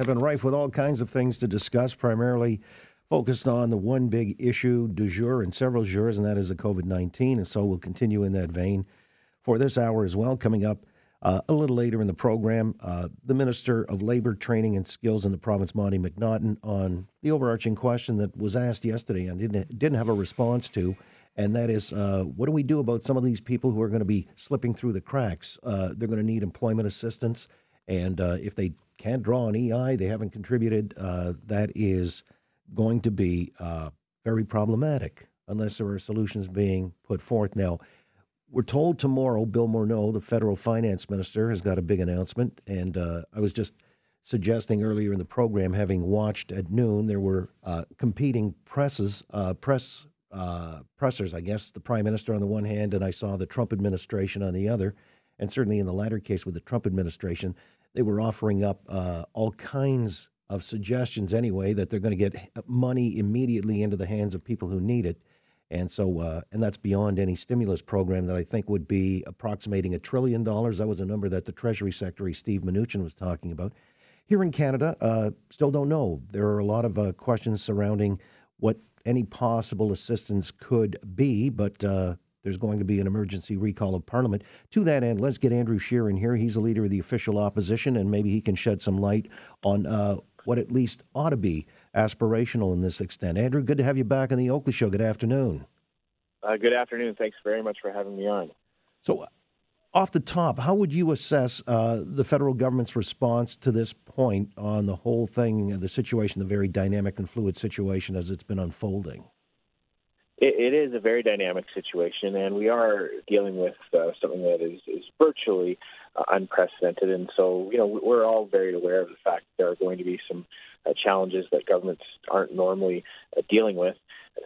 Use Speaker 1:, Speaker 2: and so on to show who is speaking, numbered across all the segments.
Speaker 1: have been rife with all kinds of things to discuss, primarily focused on the one big issue du jour and several jours, and that is the COVID 19. And so we'll continue in that vein for this hour as well. Coming up uh, a little later in the program, uh, the Minister of Labor, Training and Skills in the province, Monte McNaughton, on the overarching question that was asked yesterday and didn't, didn't have a response to. And that is, uh, what do we do about some of these people who are going to be slipping through the cracks? Uh, they're going to need employment assistance. And uh, if they can't draw an EI, they haven't contributed. Uh, that is going to be uh, very problematic unless there are solutions being put forth. Now, we're told tomorrow Bill Morneau, the federal finance minister, has got a big announcement. And uh, I was just suggesting earlier in the program, having watched at noon, there were uh, competing presses, uh, press uh, pressers, I guess, the prime minister on the one hand, and I saw the Trump administration on the other. And certainly in the latter case with the Trump administration, they were offering up uh, all kinds of suggestions anyway that they're going to get money immediately into the hands of people who need it. And so, uh, and that's beyond any stimulus program that I think would be approximating a trillion dollars. That was a number that the Treasury Secretary Steve Mnuchin was talking about. Here in Canada, uh, still don't know. There are a lot of uh, questions surrounding what any possible assistance could be, but uh, there's going to be an emergency recall of Parliament. To that end, let's get Andrew Scheer in here. He's a leader of the official opposition, and maybe he can shed some light on uh, what at least ought to be aspirational in this extent. Andrew, good to have you back on the Oakley Show. Good afternoon.
Speaker 2: Uh, good afternoon. Thanks very much for having me on.
Speaker 1: So, off the top, how would you assess uh, the federal government's response to this point on the whole thing, the situation, the very dynamic and fluid situation as it's been unfolding?
Speaker 2: It, it is a very dynamic situation, and we are dealing with uh, something that is, is virtually uh, unprecedented. And so, you know, we're all very aware of the fact that there are going to be some uh, challenges that governments aren't normally uh, dealing with.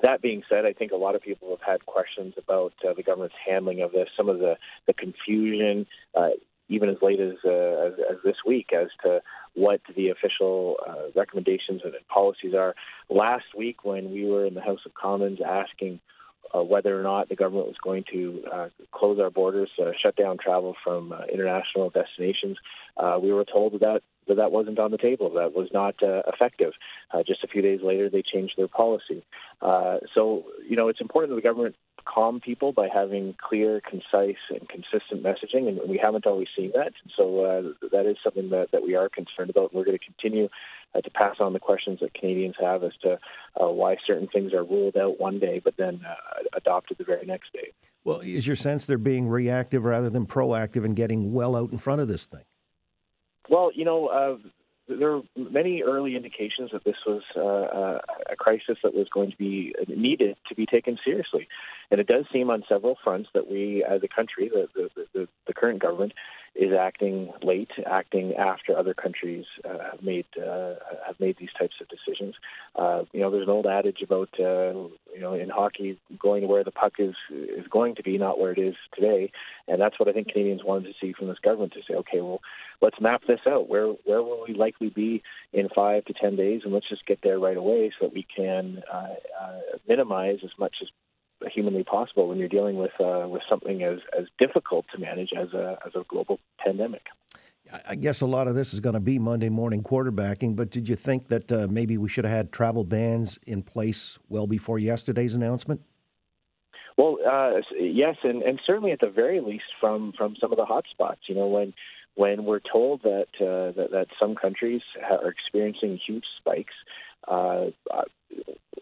Speaker 2: That being said, I think a lot of people have had questions about uh, the government's handling of this, some of the, the confusion, uh, even as late as, uh, as, as this week, as to what the official uh, recommendations and policies are. Last week, when we were in the House of Commons asking uh, whether or not the government was going to uh, close our borders, uh, shut down travel from uh, international destinations, uh, we were told that that, that wasn't on the table. That was not uh, effective. just a few days later, they changed their policy. so, you know, it's important that the government calm people by having clear, concise, and consistent messaging, and we haven't always seen that. So uh, that is something that, that we are concerned about. We're going to continue uh, to pass on the questions that Canadians have as to uh, why certain things are ruled out one day, but then uh, adopted the very next day.
Speaker 1: Well, is your sense they're being reactive rather than proactive and getting well out in front of this thing?
Speaker 2: Well, you know, uh, there are many early indications that this was uh, uh, a crisis that was going to be needed to be taken seriously. And it does seem on several fronts that we, as a country, the, the, the, the current government, is acting late, acting after other countries uh, have made uh, have made these types of decisions. Uh, you know, there's an old adage about uh, you know in hockey going to where the puck is is going to be, not where it is today, and that's what I think Canadians wanted to see from this government to say, okay, well, let's map this out. Where where will we likely be in five to ten days, and let's just get there right away so that we can uh, uh, minimize as much as humanly possible when you're dealing with uh, with something as as difficult to manage as a as a global pandemic.
Speaker 1: I guess a lot of this is going to be Monday morning quarterbacking, but did you think that uh, maybe we should have had travel bans in place well before yesterday's announcement?
Speaker 2: Well, uh, yes, and, and certainly at the very least from, from some of the hotspots. You know, when when we're told that uh, that, that some countries are experiencing huge spikes, uh,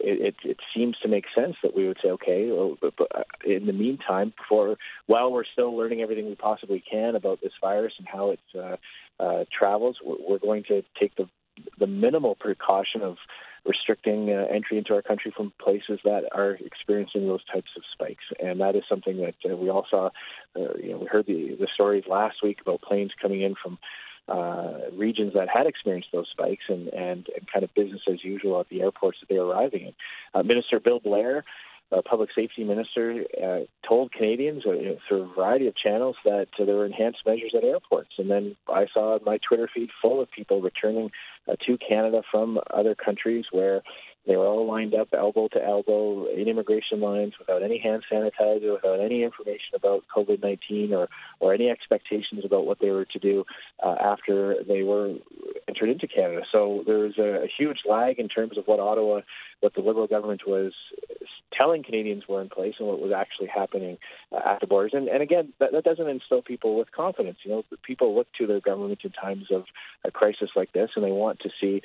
Speaker 2: it, it, seems to make sense that we would say, okay, well, but, but uh, in the meantime, before while we're still learning everything we possibly can about this virus and how it uh, uh, travels, we're going to take the the minimal precaution of restricting uh, entry into our country from places that are experiencing those types of spikes. And that is something that uh, we all saw. Uh, you know, we heard the the stories last week about planes coming in from uh, regions that had experienced those spikes and, and, and kind of business as usual at the airports that they were arriving in. Uh, Minister Bill Blair uh, public safety minister uh, told Canadians uh, through a variety of channels that uh, there were enhanced measures at airports. And then I saw my Twitter feed full of people returning to Canada from other countries where they were all lined up elbow to elbow in immigration lines without any hand sanitizer, without any information about COVID 19 or, or any expectations about what they were to do uh, after they were entered into Canada. So there was a, a huge lag in terms of what Ottawa, what the Liberal government was telling Canadians were in place and what was actually happening uh, at the borders. And, and again, that, that doesn't instill people with confidence. You know, people look to their government in times of a crisis like this and they want to see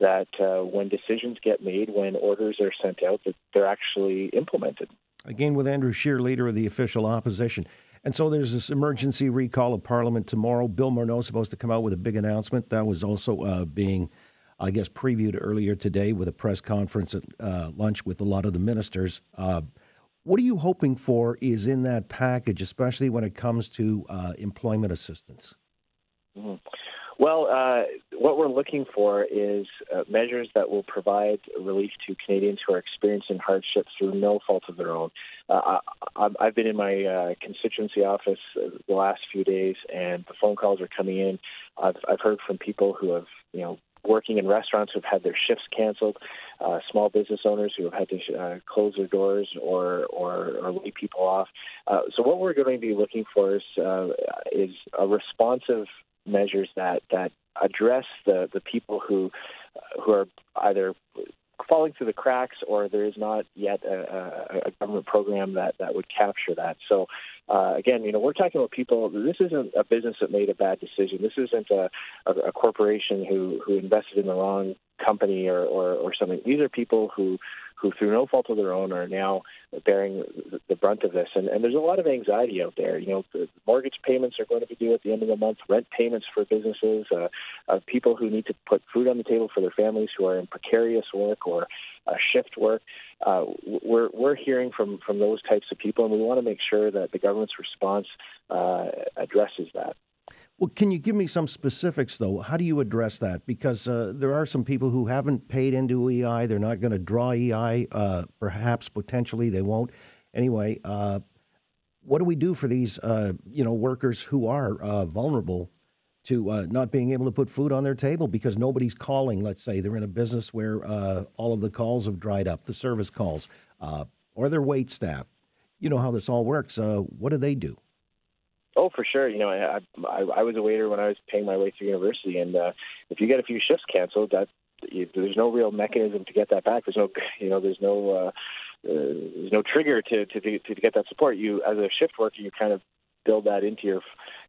Speaker 2: that uh, when decisions get made, when orders are sent out, that they're actually implemented.
Speaker 1: Again, with Andrew Scheer, leader of the official opposition. And so there's this emergency recall of Parliament tomorrow. Bill Morneau is supposed to come out with a big announcement. That was also uh, being, I guess, previewed earlier today with a press conference at uh, lunch with a lot of the ministers. Uh, what are you hoping for is in that package, especially when it comes to uh, employment assistance?
Speaker 2: Mm-hmm. Well, uh, what we're looking for is uh, measures that will provide relief to Canadians who are experiencing hardship through no fault of their own. Uh, I, I've been in my uh, constituency office the last few days, and the phone calls are coming in. I've, I've heard from people who have, you know, working in restaurants who've had their shifts canceled, uh, small business owners who have had to uh, close their doors or, or, or lay people off. Uh, so what we're going to be looking for is, uh, is a responsive measures that that address the the people who who are either falling through the cracks or there is not yet a, a government program that, that would capture that. So, uh, again, you know, we're talking about people. This isn't a business that made a bad decision. This isn't a, a, a corporation who, who invested in the wrong company or, or, or something. These are people who who, through no fault of their own, are now bearing the brunt of this. And, and there's a lot of anxiety out there. You know, the mortgage payments are going to be due at the end of the month, rent payments for businesses, uh, uh, people who need to put food on the table for their families who are in precarious work or uh, shift work. Uh, we're we're hearing from from those types of people, and we want to make sure that the government's response uh, addresses that.
Speaker 1: Well, can you give me some specifics, though? How do you address that? Because uh, there are some people who haven't paid into EI. They're not going to draw EI. Uh, perhaps potentially they won't. Anyway, uh, what do we do for these, uh, you know, workers who are uh, vulnerable to uh, not being able to put food on their table because nobody's calling? Let's say they're in a business where all of the calls have dried up, the service calls, or their wait staff. You know how this all works. what do they do?
Speaker 2: Oh, for sure. You know, I, I I was a waiter when I was paying my way through university, and uh, if you get a few shifts canceled, that you, there's no real mechanism to get that back. There's no, you know, there's no uh, uh, there's no trigger to, to to to get that support. You as a shift worker, you kind of build that into your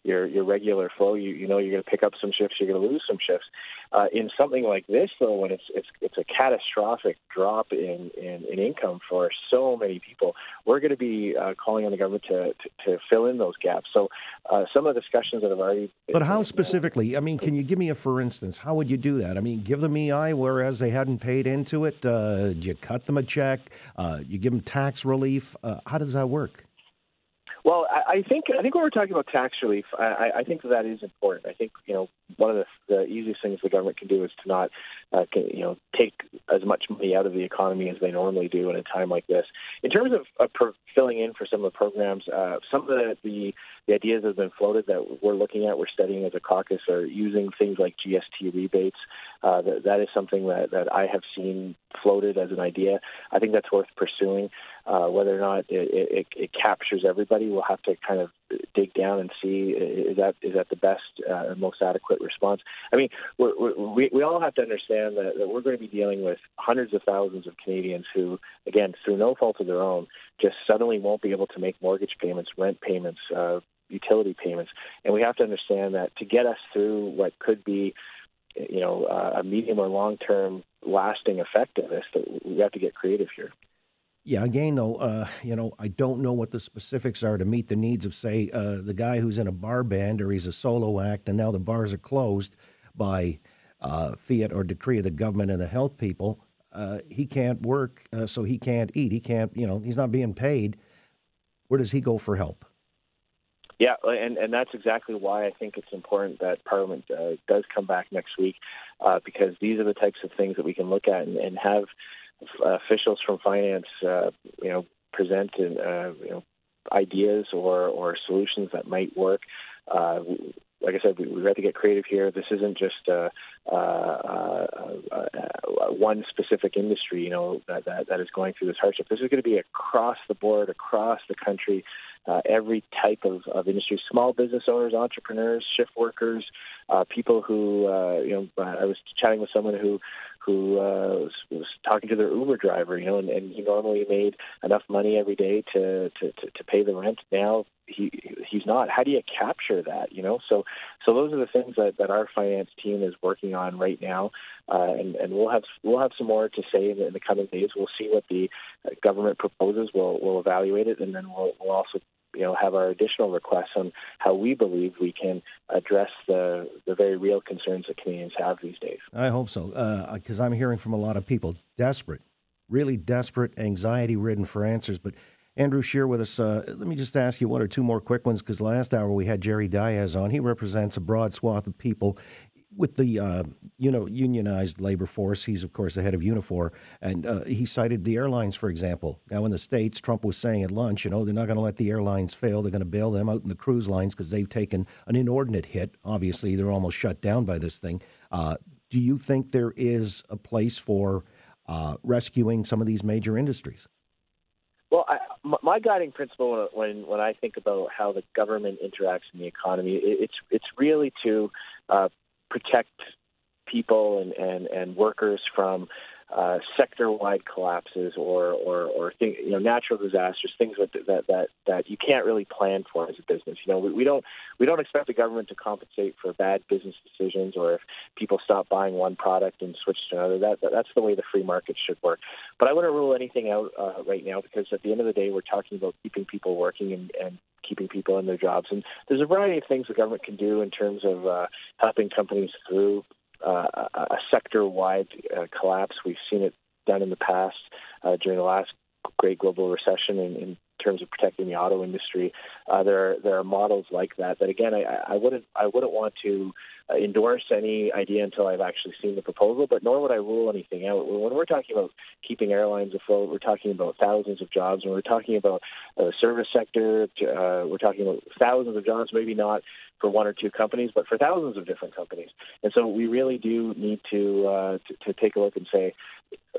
Speaker 2: your your regular flow. You you know you're going to pick up some shifts, you're going to lose some shifts. Uh, in something like this, though, when it's it's it's a catastrophic drop in, in, in income for so many people, we're going to be uh, calling on the government to, to, to fill in those gaps. So uh, some of the discussions that have already.
Speaker 1: But how specifically? I mean, can you give me a for instance? How would you do that? I mean, give them EI whereas they hadn't paid into it. Uh, do you cut them a check? Uh, you give them tax relief? Uh, how does that work?
Speaker 2: Well, I, I think I think when we're talking about tax relief, I, I think that is important. I think you know one of the, the easiest things the government can do is to not uh, can, you know take as much money out of the economy as they normally do in a time like this. In terms of uh, pro- filling in for some of the programs, uh, some of the, the the ideas that have been floated that we're looking at, we're studying as a caucus, are using things like GST rebates. Uh, that, that is something that, that I have seen floated as an idea. I think that's worth pursuing. Uh, whether or not it, it, it, captures everybody, we'll have to kind of dig down and see is that is that the best uh, most adequate response. I mean, we're, we're, we we all have to understand that, that we're going to be dealing with hundreds of thousands of Canadians who, again, through no fault of their own, just suddenly won't be able to make mortgage payments, rent payments, uh, utility payments, and we have to understand that to get us through what could be you know, uh, a medium or long term lasting effect of this, that we have to get creative here.
Speaker 1: Yeah, again, though, uh, you know, I don't know what the specifics are to meet the needs of, say, uh, the guy who's in a bar band or he's a solo act, and now the bars are closed by uh, fiat or decree of the government and the health people. uh, he can't work, uh, so he can't eat. He can't, you know, he's not being paid. Where does he go for help?
Speaker 2: Yeah, and, and that's exactly why I think it's important that Parliament uh, does come back next week, uh, because these are the types of things that we can look at and, and have officials from finance, uh, you know, present and uh, you know ideas or or solutions that might work. Uh, like I said, we, we have to get creative here. This isn't just uh, uh, uh, uh, one specific industry, you know, that, that, that is going through this hardship. This is going to be across the board, across the country, uh, every type of, of industry: small business owners, entrepreneurs, shift workers, uh, people who, you know, I was chatting with someone who who uh, was, was talking to their Uber driver, you know, and, and he normally made enough money every day to, to, to, to pay the rent. Now he he's not. How do you capture that? You know, so so those are the things that, that our finance team is working on right now, uh, and and we'll have we'll have some more to say in the, in the coming days. We'll see what the government proposes. We'll we'll evaluate it, and then we'll we'll also you know have our additional requests on how we believe we can address the the very real concerns that Canadians have these days.
Speaker 1: I hope so, because uh, I'm hearing from a lot of people desperate, really desperate, anxiety ridden for answers, but. Andrew Scheer with us. Uh, let me just ask you one or two more quick ones because last hour we had Jerry Dias on. He represents a broad swath of people with the uh, you know unionized labor force. He's of course the head of Unifor, and uh, he cited the airlines, for example. Now in the states, Trump was saying at lunch, you know, they're not going to let the airlines fail. They're going to bail them out in the cruise lines because they've taken an inordinate hit. Obviously, they're almost shut down by this thing. Uh, do you think there is a place for uh, rescuing some of these major industries?
Speaker 2: Well, I, my guiding principle when when I think about how the government interacts in the economy, it's it's really to uh, protect people and, and, and workers from uh, sector-wide collapses or or, or thing, you know natural disasters, things that, that that that you can't really plan for as a business. You know, we, we don't we don't expect the government to compensate for bad business decisions or if people stop buying one product and switch to another. That, that that's the way the free market should work. But I wouldn't rule anything out uh, right now because at the end of the day, we're talking about keeping people working and, and keeping people in their jobs. And there's a variety of things the government can do in terms of uh, helping companies through uh, a sector-wide uh, collapse. We've seen it done in the past uh, during the last great global recession in, in terms of protecting the auto industry. Uh, there are there are models like that. But again, I, I wouldn't I wouldn't want to uh, endorse any idea until I've actually seen the proposal. But nor would I rule anything out. When we're talking about keeping airlines afloat, we're talking about thousands of jobs. When we're talking about the service sector, uh, we're talking about thousands of jobs. Maybe not for one or two companies, but for thousands of different companies. And so we really do need to uh, to, to take a look and say,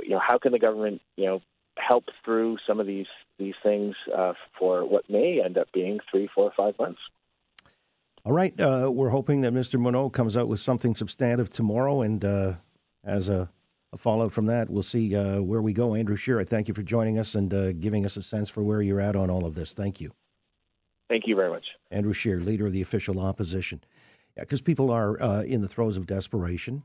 Speaker 2: you know, how can the government, you know, help through some of these these things uh, for what may end up being three, four, five months.
Speaker 1: All right, uh, we're hoping that Mr. Morneau comes out with something substantive tomorrow, and uh, as a, a, fallout from that, we'll see uh, where we go. Andrew Scheer, thank you for joining us and uh, giving us a sense for where you're at on all of this. Thank you.
Speaker 2: Thank you very much.
Speaker 1: Andrew Scheer, leader of the official opposition. Yeah, because people are uh, in the throes of desperation.